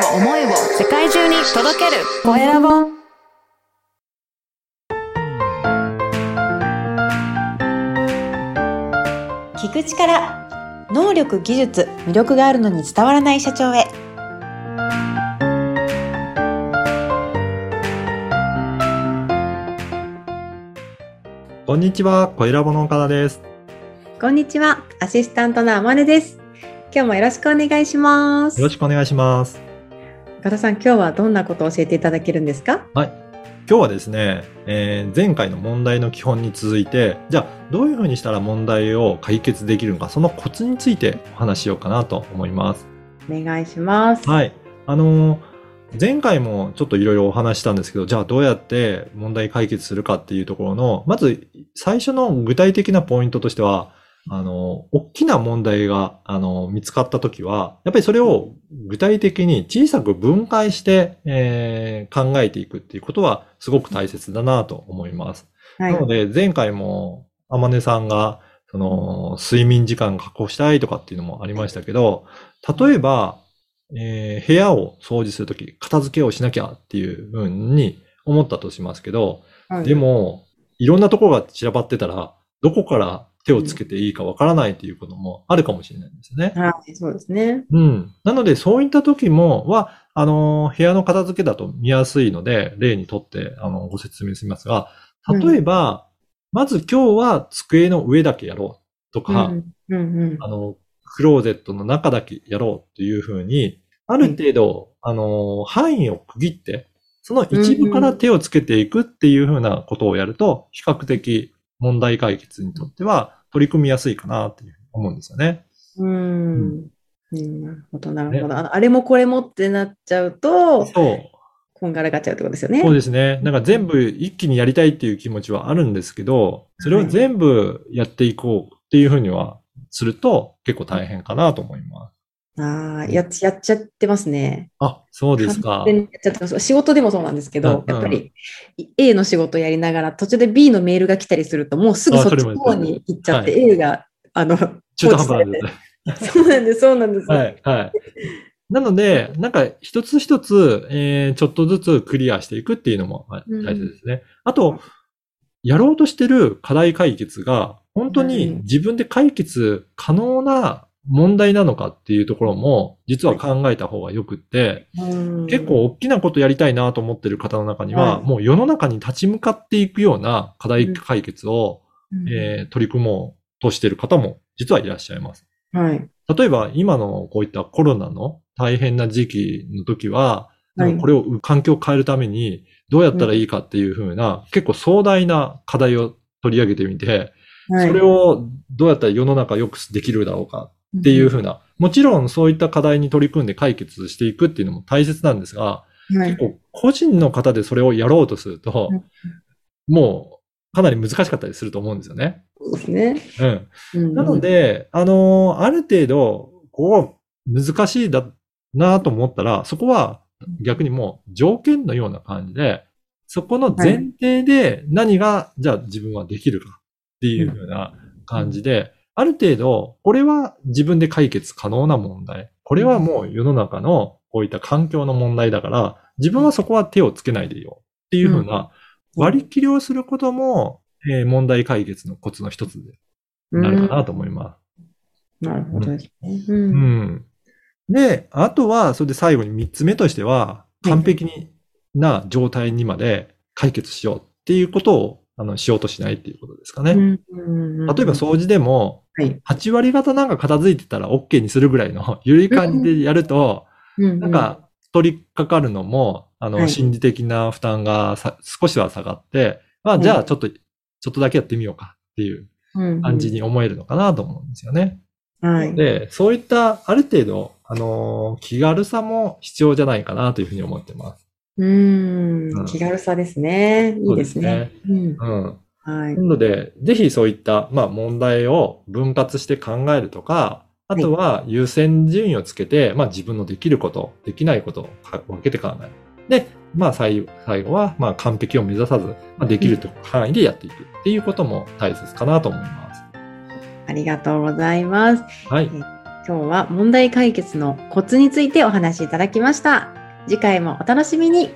を思いを世界中に届ける。コエラボ聞く力能力技術魅力があるのに伝わらない社長へ。こんにちは、コエラボの岡田です。こんにちはアシスタントのあまねです。今日もよろしくお願いします。よろしくお願いします。岡田さん今日はどんなことを教えていただけるんですか？今日はですね、えー前回の問題の基本に続いて、じゃあどういうふうにしたら問題を解決できるのか、そのコツについてお話ししようかなと思います。お願いしますはい。あのー前回もちょっといろいろお話ししたんですけど、じゃあどうやって問題解決するかっていうところの、まず最初の具体的なポイントとしては、あの、大きな問題が、あの、見つかったときは、やっぱりそれを具体的に小さく分解して、えー考えていくっていうことはすごく大切だなと思います。はい。なので、前回も、あまねさんが、その、睡眠時間確保したいとかっていうのもありましたけど、例えば、えー部屋を掃除するとき、片付けをしなきゃっていうふうに思ったとしますけど、はい。でも、いろんなところが散らばってたら、どこから手をつけていいかわからないっていうこともあるかもしれないんですよね。はいそうですねうん。なので、そういった時も、は、あの、部屋の片付けだと見やすいので、例にとって、あの、ご説明しますが、例えば、まず今日は机の上だけやろうとか、うんうんうんあの、クローゼットの中だけやろうっていうふうに、ある程度、あの、範囲を区切って、その一部から手をつけていくっていうふうなことをやると、比較的問題解決にとっては取り組みやすいかなっていう思うんですよね。うんうんうんなるほどなるほど、あれもこれもってなっちゃうとそう。こんがらがっちゃうってことですよねそうですね。なんか全部一気にやりたいっていう気持ちはあるんですけど、それを全部やっていこうっていうふうにはすると結構大変かなと思います。ああ、やっち、やっちゃってますね。あ、そうですかやっちゃってます。仕事でもそうなんですけど、うんうんやっぱり A の仕事やりながら途中で B のメールが来たりすると、もうすぐそっちの方に行っちゃって、は A が、あの、中途半端なんで。そうなんです、そうなんです。はい、はい。なので、なんか一つ一つ、えー、ちょっとずつクリアしていくっていうのも大切ですね。あと、やろうとしてる課題解決が、本当にうん自分で解決可能な問題なのかっていうところも、実は考えた方がよくって、うん。結構大きなことやりたいなと思ってる方の中には、はい。もう世の中に立ち向かっていくような課題解決を、うん。えー取り組もうとしている方も実はいらっしゃいます。はい。例えば今のこういったコロナの大変な時期の時は、はい。これを環境を変えるためにどうやったらいいかっていうふうな、結構壮大な課題を取り上げてみて、はい。それをどうやったら世の中良くできるだろうかっていうふうな、もちろんそういった課題に取り組んで解決していくっていうのも大切なんですが、はい結構個人の方でそれをやろうとするとうん、もうかなり難しかったりすると思うんですよね。そうですね。うん。うんなの、で、あのーある程度、こう、難しいだなと思ったら、そこは逆にもう条件のような感じで、そこの前提で何が、じゃあ自分はできるかっていうふうな感じで、ある程度、これは自分で解決可能な問題。これはもう世の中のこういった環境の問題だから、自分はそこは手をつけないでいいよっていうふうな割り切りをすることも、えー問題解決のコツの一つでなるかなと思います。なるほどですね。う。うんん。で、あとは、それで最後に三つ目としては、完璧にな状態にまで解決しようっていうことを、あの、しようとしないっていうことですかね。うん例えば掃除でも、はい。8割方なんか片付いてたら OK にするぐらいの 緩い感じでやると、うんなん、か、取り掛かるのも、あの、はい心理的な負担がさ少しは下がって、まあ、うんじゃあちょっと、ちょっとだけやってみようかっていう感じに思えるのかなと思うんですよね。はい。で、そういったある程度、あのー気軽さも必要じゃないかなというふうに思ってます。ううんん。気軽さですね。いいですね。うん。うん。はいな。ので、ぜひそういった、まあ、問題を分割して考えるとか、あとは優先順位をつけて、まあ、自分のできること、できないことをか分けて考える。で、まあ、最最後は、まあ、完璧を目指さず、まあ、できる範囲でやっていくっていうことも大切かなと思います。ありがとうございます。はい。今日は問題解決のコツについてお話しいただきました。次回もお楽しみに。